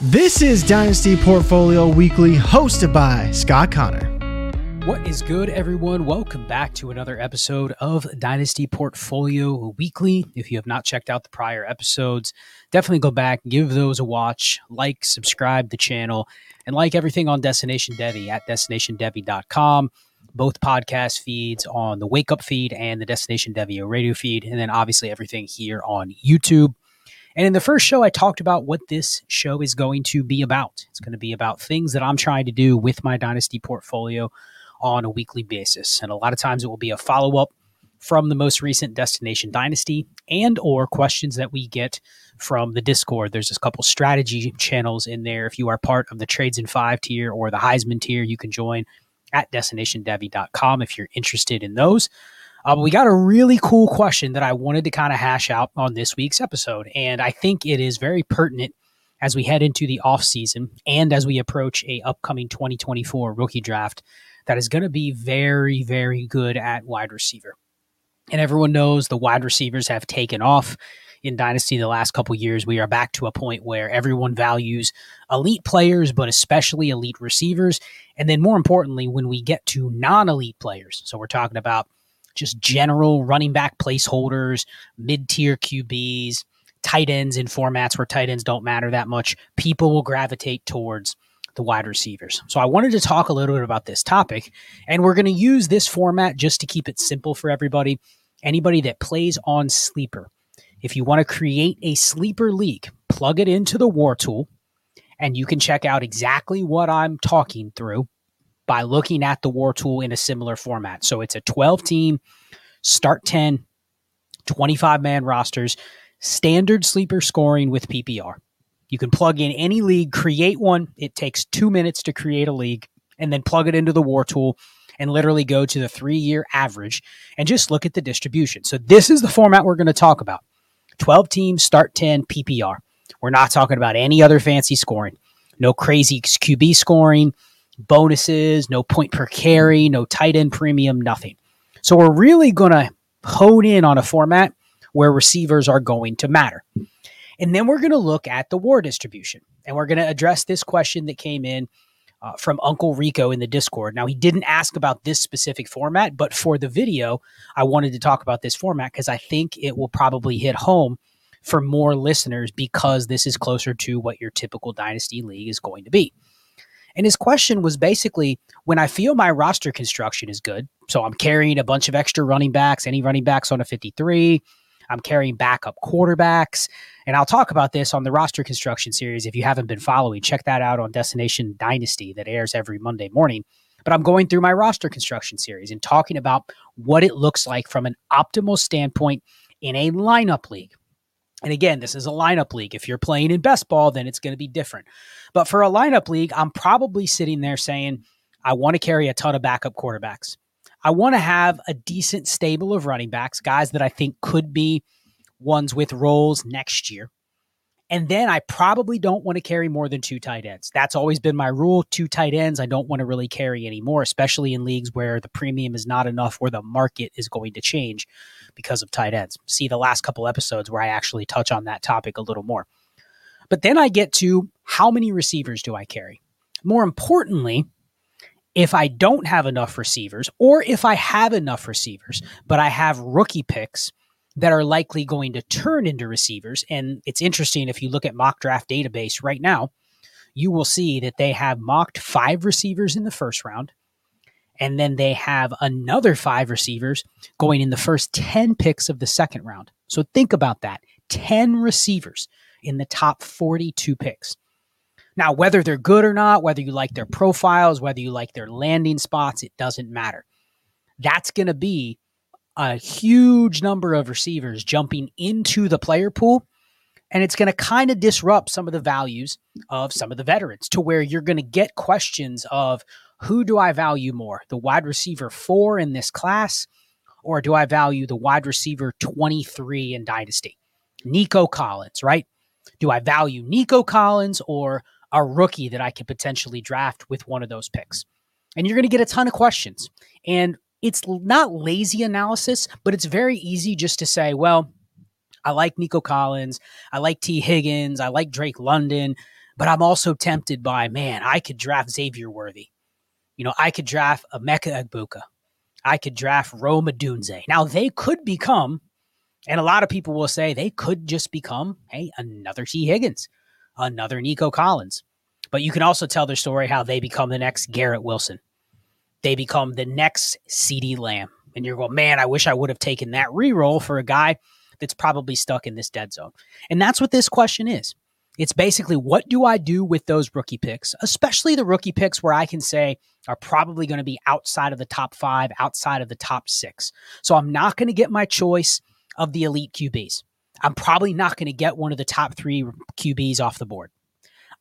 This is Dynasty Portfolio Weekly, hosted by Scott Connor. What is good, everyone? Welcome back to another episode of Dynasty Portfolio Weekly. If you have not checked out the prior episodes, definitely go back, give those a watch, like, subscribe the channel, and like everything on Destination Devy at destinationdevy.com. Both podcast feeds on the Wake Up feed and the Destination Devy radio feed, and then obviously everything here on YouTube. And in the first show, I talked about what this show is going to be about. It's going to be about things that I'm trying to do with my Dynasty portfolio on a weekly basis. And a lot of times it will be a follow up from the most recent Destination Dynasty and or questions that we get from the Discord. There's a couple strategy channels in there. If you are part of the Trades in 5 tier or the Heisman tier, you can join at destinationdevy.com if you're interested in those. Uh, we got a really cool question that I wanted to kind of hash out on this week's episode. And I think it is very pertinent as we head into the off season and as we approach a upcoming 2024 rookie draft that is going to be very, very good at wide receiver. And everyone knows the wide receivers have taken off in Dynasty the last couple years. We are back to a point where everyone values elite players, but especially elite receivers. And then more importantly, when we get to non elite players, so we're talking about just general running back placeholders, mid tier QBs, tight ends in formats where tight ends don't matter that much, people will gravitate towards the wide receivers. So I wanted to talk a little bit about this topic, and we're going to use this format just to keep it simple for everybody. Anybody that plays on Sleeper, if you want to create a Sleeper league, plug it into the War Tool, and you can check out exactly what I'm talking through by looking at the war tool in a similar format. So it's a 12 team, start 10, 25 man rosters, standard sleeper scoring with PPR. You can plug in any league, create one. It takes two minutes to create a league, and then plug it into the war tool and literally go to the three year average and just look at the distribution. So, this is the format we're going to talk about 12 teams, start 10, PPR. We're not talking about any other fancy scoring, no crazy QB scoring bonuses, no point per carry, no tight end premium, nothing. So we're really going to hone in on a format where receivers are going to matter. And then we're going to look at the war distribution. And we're going to address this question that came in uh, from Uncle Rico in the Discord. Now, he didn't ask about this specific format, but for the video, I wanted to talk about this format because I think it will probably hit home for more listeners because this is closer to what your typical Dynasty League is going to be. And his question was basically when I feel my roster construction is good, so I'm carrying a bunch of extra running backs, any running backs on a 53, I'm carrying backup quarterbacks. And I'll talk about this on the roster construction series. If you haven't been following, check that out on Destination Dynasty that airs every Monday morning. But I'm going through my roster construction series and talking about what it looks like from an optimal standpoint in a lineup league. And again, this is a lineup league. If you're playing in best ball, then it's going to be different. But for a lineup league, I'm probably sitting there saying, I want to carry a ton of backup quarterbacks. I want to have a decent stable of running backs, guys that I think could be ones with roles next year. And then I probably don't want to carry more than two tight ends. That's always been my rule. Two tight ends, I don't want to really carry anymore, especially in leagues where the premium is not enough, where the market is going to change because of tight ends. See the last couple episodes where I actually touch on that topic a little more. But then I get to how many receivers do I carry? More importantly, if I don't have enough receivers, or if I have enough receivers, but I have rookie picks that are likely going to turn into receivers. And it's interesting if you look at mock draft database right now, you will see that they have mocked five receivers in the first round. And then they have another five receivers going in the first 10 picks of the second round. So think about that 10 receivers in the top 42 picks. Now, whether they're good or not, whether you like their profiles, whether you like their landing spots, it doesn't matter. That's going to be a huge number of receivers jumping into the player pool. And it's going to kind of disrupt some of the values of some of the veterans to where you're going to get questions of who do I value more, the wide receiver four in this class, or do I value the wide receiver 23 in Dynasty? Nico Collins, right? Do I value Nico Collins or a rookie that I could potentially draft with one of those picks? And you're going to get a ton of questions. And it's not lazy analysis, but it's very easy just to say, well, I like Nico Collins, I like Tee Higgins, I like Drake London, but I'm also tempted by, man, I could draft Xavier Worthy. You know, I could draft Emeka Egbuka. I could draft Rome Odunze. Now they could become, and a lot of people will say they could just become, hey, another Tee Higgins, another Nico Collins. But you can also tell their story how they become the next Garrett Wilson they become the next CeeDee Lamb. And you're going, man, I wish I would have taken that reroll for a guy that's probably stuck in this dead zone. And that's what this question is. It's basically what do I do with those rookie picks, especially the rookie picks where I can say are probably going to be outside of the top five, outside of the top six. So I'm not going to get my choice of the elite QBs. I'm probably not going to get one of the top three QBs off the board.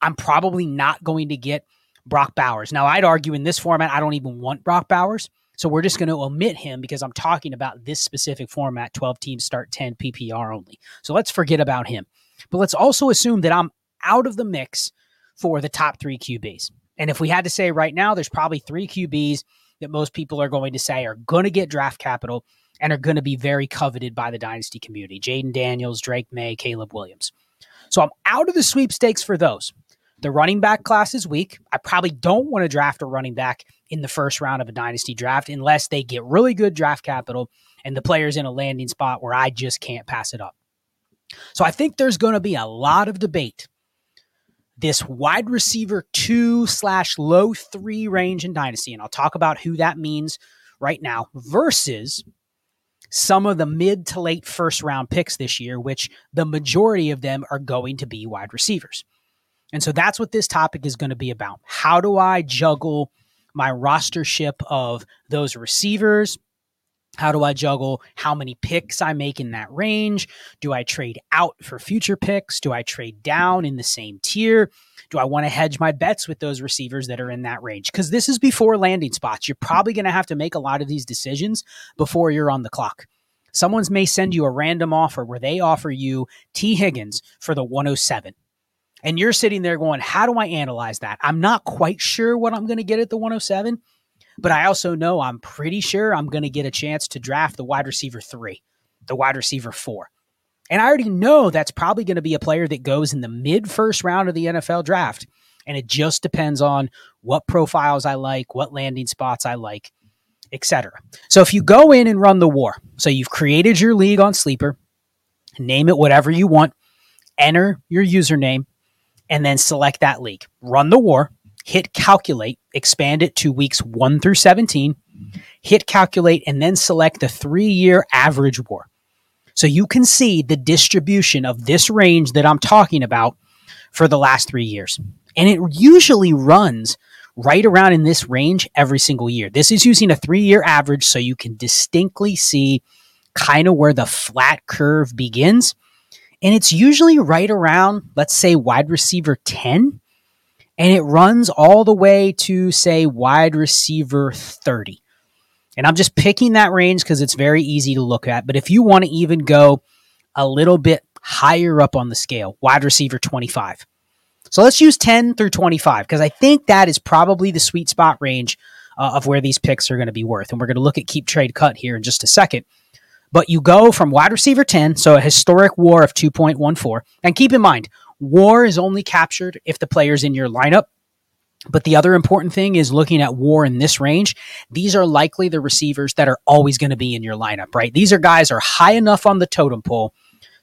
I'm probably not going to get Brock Bowers. Now, I'd argue in this format, I don't even want Brock Bowers. So we're just going to omit him because I'm talking about this specific format 12 teams start 10 PPR only. So let's forget about him. But let's also assume that I'm out of the mix for the top three QBs. And if we had to say right now, there's probably three QBs that most people are going to say are going to get draft capital and are going to be very coveted by the dynasty community Jayden Daniels, Drake Maye, Caleb Williams. So I'm out of the sweepstakes for those. The running back class is weak. I probably don't want to draft a running back in the first round of a dynasty draft unless they get really good draft capital and the player's in a landing spot where I just can't pass it up. So I think there's going to be a lot of debate. This wide receiver two slash low three range in dynasty, and I'll talk about who that means right now, versus some of the mid to late first round picks this year, which the majority of them are going to be wide receivers. And so that's what this topic is going to be about. How do I juggle my rostership of those receivers? How do I juggle how many picks I make in that range? Do I trade out for future picks? Do I trade down in the same tier? Do I want to hedge my bets with those receivers that are in that range? Because this is before landing spots. You're probably going to have to make a lot of these decisions before you're on the clock. Someone's may send you a random offer where they offer you Tee Higgins for the 107 and you're sitting there going, how do I analyze that? I'm not quite sure what I'm going to get at the 107, but I also know I'm pretty sure I'm going to get a chance to draft the wide receiver three, the wide receiver four. And I already know that's probably going to be a player that goes in the mid first round of the NFL draft. And it just depends on what profiles I like, what landing spots I like, etc. So if you go in and run the war, so you've created your league on Sleeper, name it whatever you want, enter your username, and then select that league. Run the war, hit calculate, expand it to weeks 1 through 17, hit calculate, and then select the three year average war. So you can see the distribution of this range that I'm talking about for the last three years. And it usually runs right around in this range every single year. This is using a three year average so you can distinctly see kind of where the flat curve begins and it's usually right around, let's say, wide receiver 10. And it runs all the way to, say, wide receiver 30. And I'm just picking that range because it's very easy to look at. But if you want to even go a little bit higher up on the scale, wide receiver 25. So let's use 10 through 25 because I think that is probably the sweet spot range uh, of where these picks are going to be worth. And we're going to look at keep trade cut here in just a second. But you go from wide receiver 10, so a historic war of 2.14. And keep in mind, war is only captured if the player's in your lineup. But the other important thing is looking at war in this range. These are likely the receivers that are always going to be in your lineup, right? These are guys are high enough on the totem pole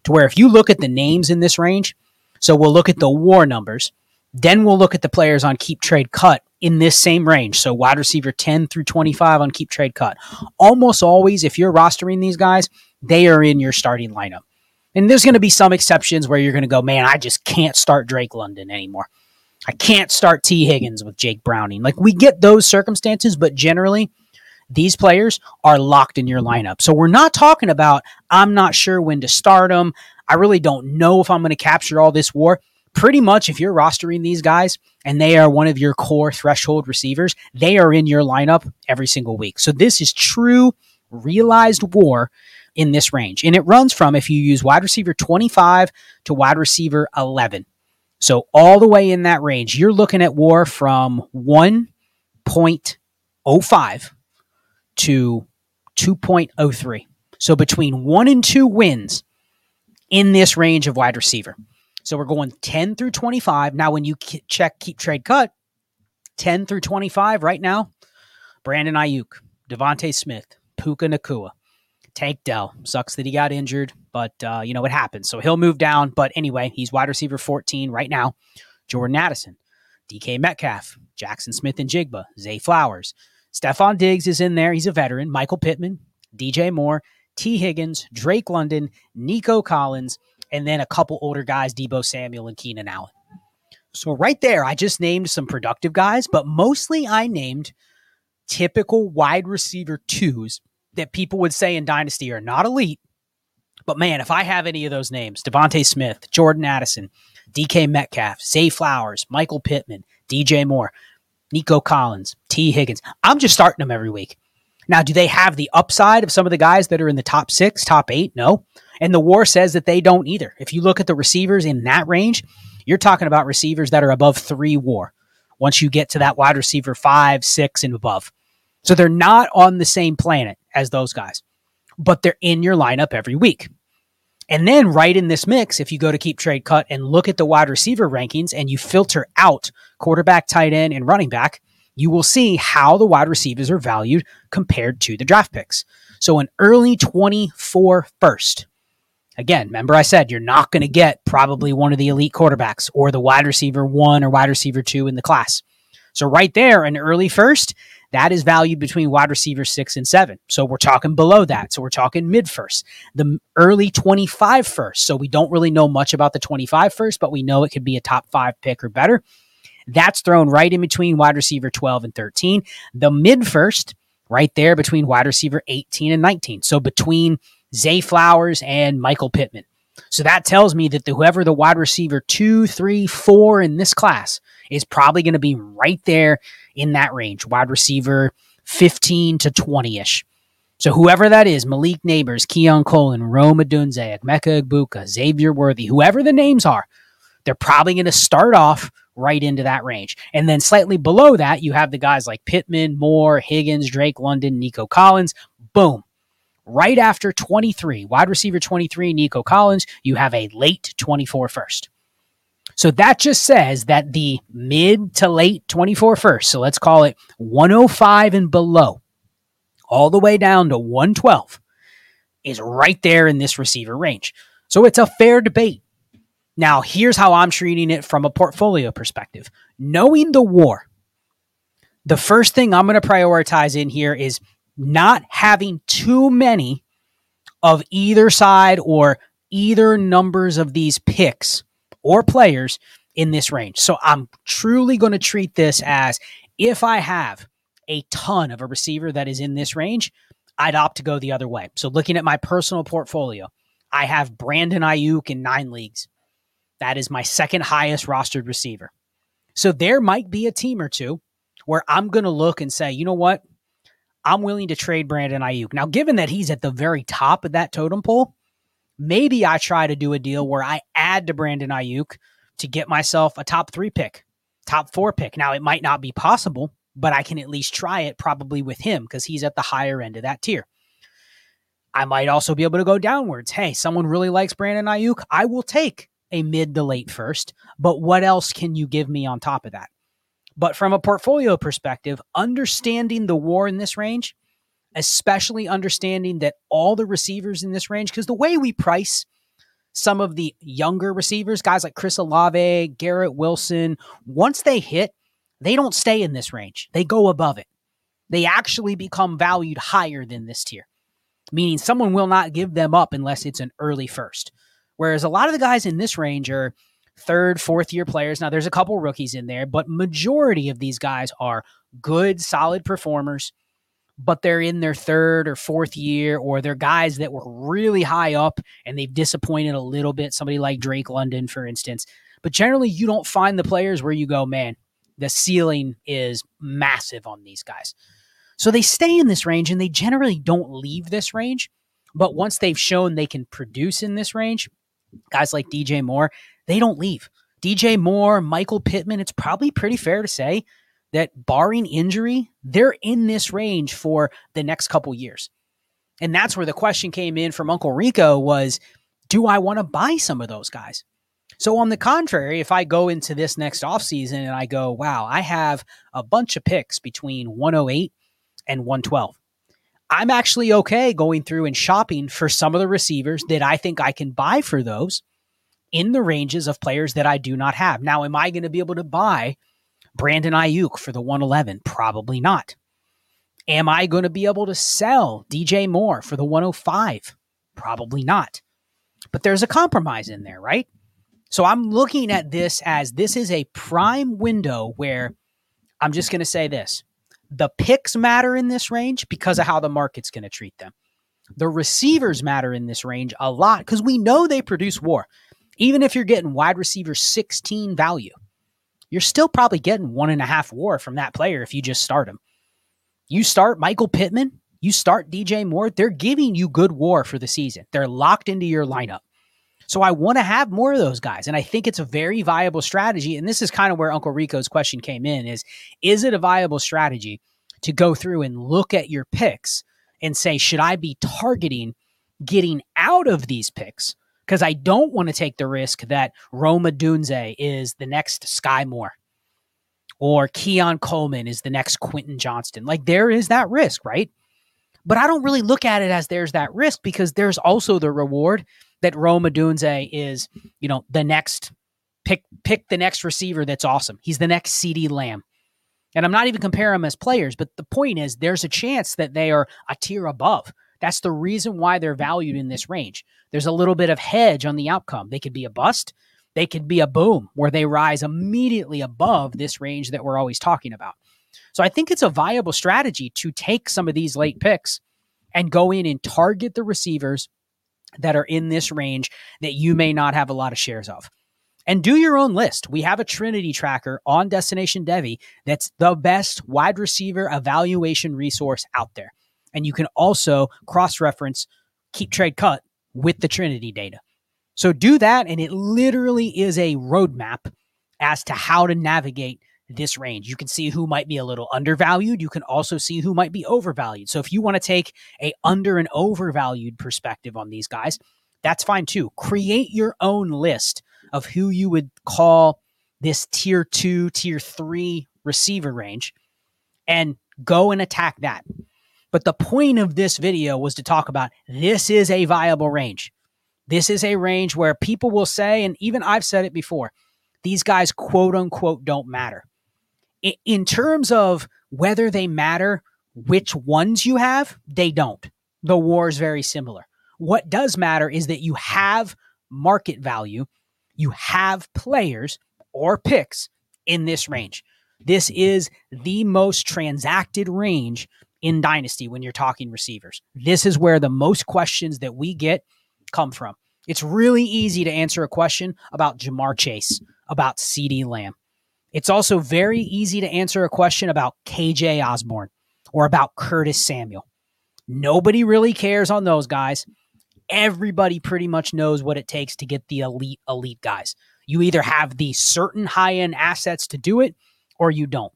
to where if you look at the names in this range, so we'll look at the war numbers, then we'll look at the players on keep trade cut in this same range. So wide receiver 10 through 25 on keep trade cut. Almost always, if you're rostering these guys, they are in your starting lineup. And there's going to be some exceptions where you're going to go, man, I just can't start Drake London anymore. I can't start Tee Higgins with Jake Browning. Like we get those circumstances, but generally, these players are locked in your lineup. So we're not talking about, I'm not sure when to start them. I really don't know if I'm going to capture all this war. Pretty much, if you're rostering these guys and they are one of your core threshold receivers, they are in your lineup every single week. So this is true realized war in this range. And it runs from if you use wide receiver 25 to wide receiver 11. So all the way in that range, you're looking at war from 1.05 to 2.03. So between one and two wins in this range of wide receiver. So we're going 10 through 25. Now, when you check keep trade cut, 10 through 25 right now, Brandon Aiyuk, DeVonta Smith, Puka Nacua, Tank Dell. Sucks that he got injured, but uh, you know it happens. So he'll move down. But anyway, he's wide receiver 14 right now. Jordan Addison, DK Metcalf, Jackson Smith-Njigba, Zay Flowers. Stefon Diggs is in there. He's a veteran. Michael Pittman, DJ Moore, Tee Higgins, Drake London, Nico Collins, and then a couple older guys, Deebo Samuel and Keenan Allen. So right there, I just named some productive guys, but mostly I named typical wide receiver twos that people would say in Dynasty are not elite. But man, if I have any of those names, DeVonta Smith, Jordan Addison, DK Metcalf, Zay Flowers, Michael Pittman, DJ Moore, Nico Collins, Tee Higgins, I'm just starting them every week. Now, do they have the upside of some of the guys that are in the top six, top eight? No. And the war says that they don't either. If you look at the receivers in that range, you're talking about receivers that are above three war once you get to that wide receiver five, six, and above. So they're not on the same planet as those guys, but they're in your lineup every week. And then right in this mix, if you go to keep trade cut and look at the wide receiver rankings and you filter out quarterback, tight end, and running back, you will see how the wide receivers are valued compared to the draft picks. So an early 24 first. Again, remember I said you're not going to get probably one of the elite quarterbacks or the wide receiver one or wide receiver two in the class. So right there, an early first, that is valued between wide receiver six and seven. So we're talking below that. So we're talking mid first, the early 25 first. So we don't really know much about the 25 first, but we know it could be a top five pick or better. That's thrown right in between wide receiver 12 and 13. The mid first, right there between wide receiver 18 and 19. So between Zay Flowers and Michael Pittman. So that tells me that the, whoever the wide receiver two, three, four in this class is probably going to be right there in that range, wide receiver 15 to 20 ish. So whoever that is, Malik Nabers, Keon Coleman, Rome Odunze, Emeka Egbuka, Xavier Worthy, whoever the names are, they're probably going to start off right into that range. And then slightly below that, you have the guys like Pittman, Moore, Higgins, Drake London, Nico Collins. Boom. Right after 23, wide receiver 23, Nico Collins, you have a late 24 first. So that just says that the mid to late 24 first, so let's call it 105 and below, all the way down to 112, is right there in this receiver range. So it's a fair debate. Now, here's how I'm treating it from a portfolio perspective. Knowing the war, the first thing I'm going to prioritize in here is not having too many of either side or either numbers of these picks or players in this range. So I'm truly going to treat this as if I have a ton of a receiver that is in this range, I'd opt to go the other way. So looking at my personal portfolio, I have Brandon Aiyuk in nine leagues. That is my second highest rostered receiver. So there might be a team or two where I'm going to look and say, you know what? I'm willing to trade Brandon Aiyuk. Now, given that he's at the very top of that totem pole, maybe I try to do a deal where I add to Brandon Aiyuk to get myself a top three pick, top four pick. Now, it might not be possible, but I can at least try it probably with him because he's at the higher end of that tier. I might also be able to go downwards. Hey, someone really likes Brandon Aiyuk. I will take a mid to late first, but what else can you give me on top of that? But from a portfolio perspective, understanding the war in this range, especially understanding that all the receivers in this range, because the way we price some of the younger receivers, guys like Chris Olave, Garrett Wilson, once they hit, they don't stay in this range. They go above it. They actually become valued higher than this tier, meaning someone will not give them up unless it's an early first. Whereas a lot of the guys in this range are third, fourth year players. Now there's a couple rookies in there, but majority of these guys are good, solid performers but they're in their third or fourth year, or they're guys that were really high up and they've disappointed a little bit. Somebody like Drake London, for instance. But generally, you don't find the players where you go, man, the ceiling is massive on these guys. So they stay in this range and they generally don't leave this range. But once they've shown they can produce in this range, guys like DJ Moore, they don't leave. DJ Moore, Michael Pittman, it's probably pretty fair to say that barring injury, they're in this range for the next couple years. And that's where the question came in from Uncle Rico was, do I want to buy some of those guys? So on the contrary, if I go into this next offseason and I go, wow, I have a bunch of picks between 108 and 112. I'm actually okay going through and shopping for some of the receivers that I think I can buy for those in the ranges of players that I do not have. Now, am I going to be able to buy Brandon Aiyuk for the 111? Probably not. Am I going to be able to sell DJ Moore for the 105? Probably not. But there's a compromise in there, right? So I'm looking at this as this is a prime window where I'm just going to say this. The picks matter in this range because of how the market's going to treat them. The receivers matter in this range a lot because we know they produce war. Even if you're getting wide receiver 16 value, you're still probably getting one and a half war from that player if you just start him. You start Michael Pittman, you start DJ Moore, they're giving you good war for the season. They're locked into your lineup. So I want to have more of those guys. And I think it's a very viable strategy. And this is kind of where Uncle Rico's question came in is, is it a viable strategy to go through and look at your picks and say, should I be targeting getting out of these picks because I don't want to take the risk that Rome Odunze is the next Skyy Moore or Keon Coleman is the next Quentin Johnston. Like there is that risk, right? But I don't really look at it as there's that risk because there's also the reward that Rome Odunze is, you know, the next pick pick the next receiver that's awesome. He's the next CeeDee Lamb. And I'm not even comparing them as players, but the point is there's a chance that they are a tier above. That's the reason why they're valued in this range. There's a little bit of hedge on the outcome. They could be a bust, they could be a boom where they rise immediately above this range that we're always talking about. So I think it's a viable strategy to take some of these late picks and go in and target the receivers that are in this range that you may not have a lot of shares of. And do your own list. We have a Trinity tracker on Destination Devy that's the best wide receiver evaluation resource out there. And you can also cross reference keep trade cut with the Trinity data. So do that, and it literally is a roadmap as to how to navigate this range. You can see who might be a little undervalued. You can also see who might be overvalued. So if you want to take a under and overvalued perspective on these guys, that's fine too. Create your own list of who you would call this tier two, tier three receiver range and go and attack that. But the point of this video was to talk about this is a viable range. This is a range where people will say, and even I've said it before, these guys quote unquote don't matter. In terms of whether they matter, which ones you have, they don't. The war is very similar. What does matter is that you have market value, you have players or picks in this range. This is the most transacted range in Dynasty when you're talking receivers. This is where the most questions that we get come from. It's really easy to answer a question about Ja'Marr Chase, about CeeDee Lamb. It's also very easy to answer a question about KJ Osborn or about Curtis Samuel. Nobody really cares on those guys. Everybody pretty much knows what it takes to get the elite, elite guys. You either have the certain high end assets to do it or you don't.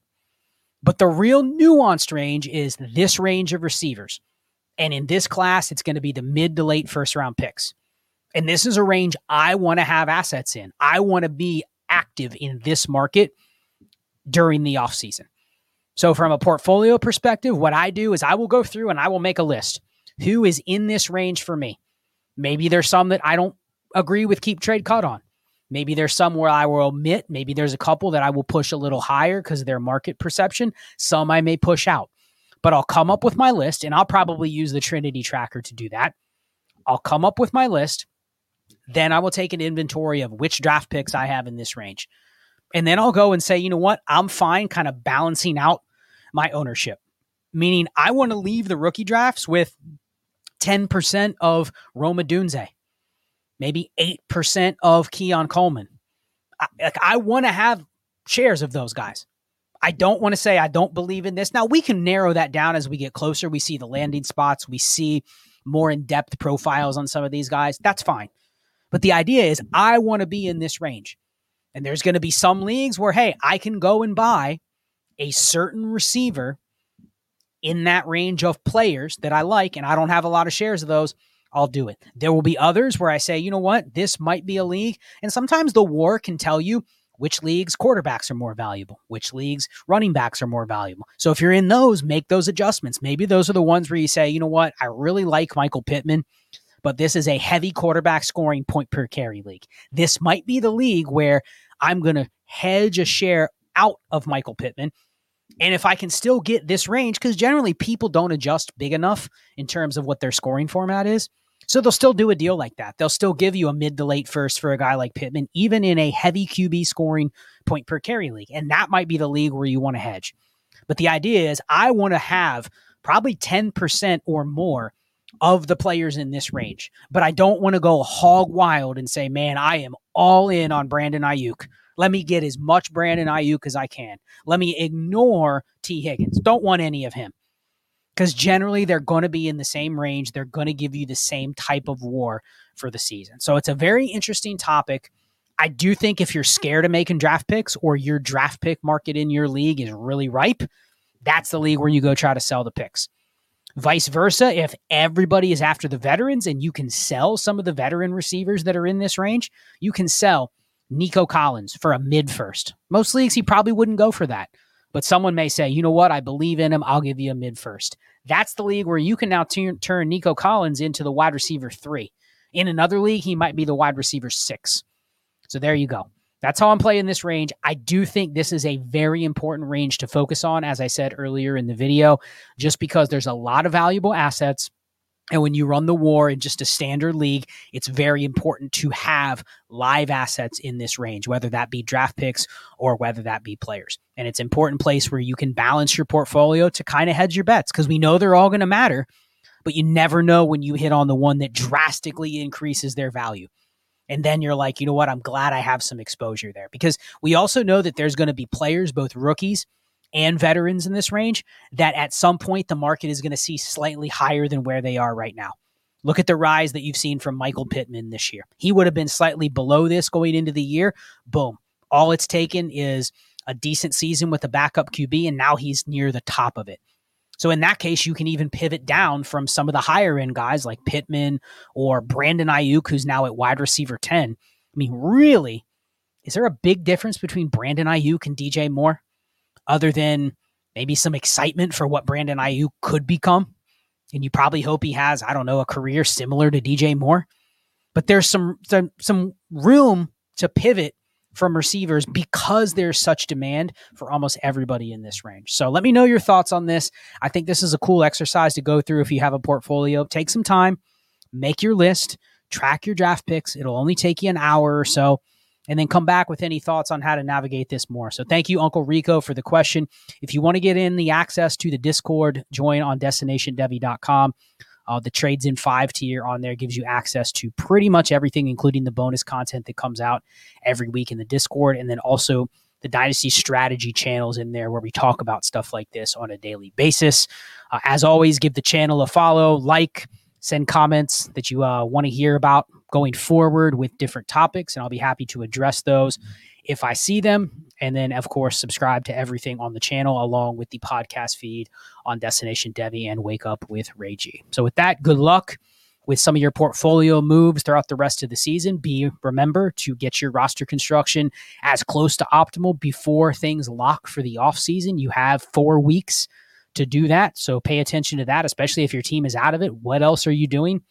But the real nuanced range is this range of receivers. And in this class, it's going to be the mid to late first round picks. And this is a range I want to have assets in. I want to be active in this market during the offseason. So, from a portfolio perspective, what I do is I will go through and I will make a list. Who is in this range for me? Maybe there's some that I don't agree with keep trade cut on. Maybe there's some where I will omit. Maybe there's a couple that I will push a little higher because of their market perception. Some I may push out. But I'll come up with my list and I'll probably use the Trinity tracker to do that. I'll come up with my list. Then I will take an inventory of which draft picks I have in this range. And then I'll go and say, you know what? I'm fine kind of balancing out my ownership, meaning I want to leave the rookie drafts with 10% of Rome Odunze, maybe 8% of Keon Coleman. I, like I want to have shares of those guys. I don't want to say I don't believe in this. Now we can narrow that down as we get closer. We see the landing spots, we see more in-depth profiles on some of these guys. That's fine. But the idea is I want to be in this range. And there's going to be some leagues where hey, I can go and buy a certain receiver in that range of players that I like, and I don't have a lot of shares of those, I'll do it. There will be others where I say, you know what, this might be a league. And sometimes the war can tell you which leagues quarterbacks are more valuable, which leagues running backs are more valuable. So if you're in those, make those adjustments. Maybe those are the ones where you say, you know what, I really like Michael Pittman, but this is a heavy quarterback scoring point per carry league. This might be the league where I'm going to hedge a share out of Michael Pittman and if I can still get this range, because generally people don't adjust big enough in terms of what their scoring format is. So they'll still do a deal like that. They'll still give you a mid to late first for a guy like Pittman, even in a heavy QB scoring point per carry league. And that might be the league where you want to hedge. But the idea is I want to have probably 10% or more of the players in this range. But I don't want to go hog wild and say, man, I am all in on Brandon Aiyuk let me get as much Brandon Aiyuk as I can. Let me ignore Tee Higgins. Don't want any of him. Because generally they're going to be in the same range. They're going to give you the same type of war for the season. So it's a very interesting topic. I do think if you're scared of making draft picks or your draft pick market in your league is really ripe, that's the league where you go try to sell the picks. Vice versa, if everybody is after the veterans and you can sell some of the veteran receivers that are in this range, you can sell Nico Collins for a mid first. Most leagues, he probably wouldn't go for that. But someone may say, you know what? I believe in him. I'll give you a mid first. That's the league where you can now t- turn Nico Collins into the wide receiver three. In another league, he might be the wide receiver six. So there you go. That's how I'm playing this range. I do think this is a very important range to focus on, as I said earlier in the video, just because there's a lot of valuable assets and when you run the war in just a standard league, it's very important to have live assets in this range, whether that be draft picks or whether that be players. And it's an important place where you can balance your portfolio to kind of hedge your bets because we know they're all going to matter, but you never know when you hit on the one that drastically increases their value. And then you're like, you know what? I'm glad I have some exposure there because we also know that there's going to be players, both rookies and veterans in this range that at some point the market is going to see slightly higher than where they are right now. Look at the rise that you've seen from Michael Pittman this year. He would have been slightly below this going into the year. Boom. All it's taken is a decent season with a backup QB, and now he's near the top of it. So in that case, you can even pivot down from some of the higher end guys like Pittman or Brandon Aiyuk, who's now at wide receiver 10. I mean, really, is there a big difference between Brandon Aiyuk and DJ Moore? Other than maybe some excitement for what Brandon Aiyuk could become. And you probably hope he has, I don't know, a career similar to DJ Moore. But there's some some, some room to pivot from receivers because there's such demand for almost everybody in this range. So let me know your thoughts on this. I think this is a cool exercise to go through if you have a portfolio. Take some time, make your list, track your draft picks. It'll only take you an hour or so and then come back with any thoughts on how to navigate this more. So thank you, Uncle Rico, for the question. If you want to get in the access to the Discord, join on destinationdevy.com. Uh, the trades in five tier on there gives you access to pretty much everything, including the bonus content that comes out every week in the Discord, and then also the Dynasty strategy channels in there where we talk about stuff like this on a daily basis. Uh, as always, give the channel a follow, like, send comments that you uh, want to hear about going forward with different topics, and I'll be happy to address those if I see them. And then, of course, subscribe to everything on the channel along with the podcast feed on Destination Devy and Wake Up with G. So, with that, good luck. with some of your portfolio moves throughout the rest of the season. Be remember to get your roster construction as close to optimal before things lock for the offseason. You have four weeks to do that. So pay attention to that, especially if your team is out of it. What else are you doing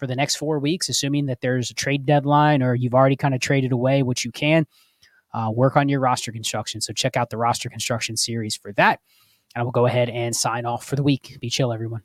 for the next four weeks, assuming that there's a trade deadline or you've already kind of traded away what you can? Uh, work on your roster construction. So check out the roster construction series for that. And I will go ahead and sign off for the week. Be chill, everyone.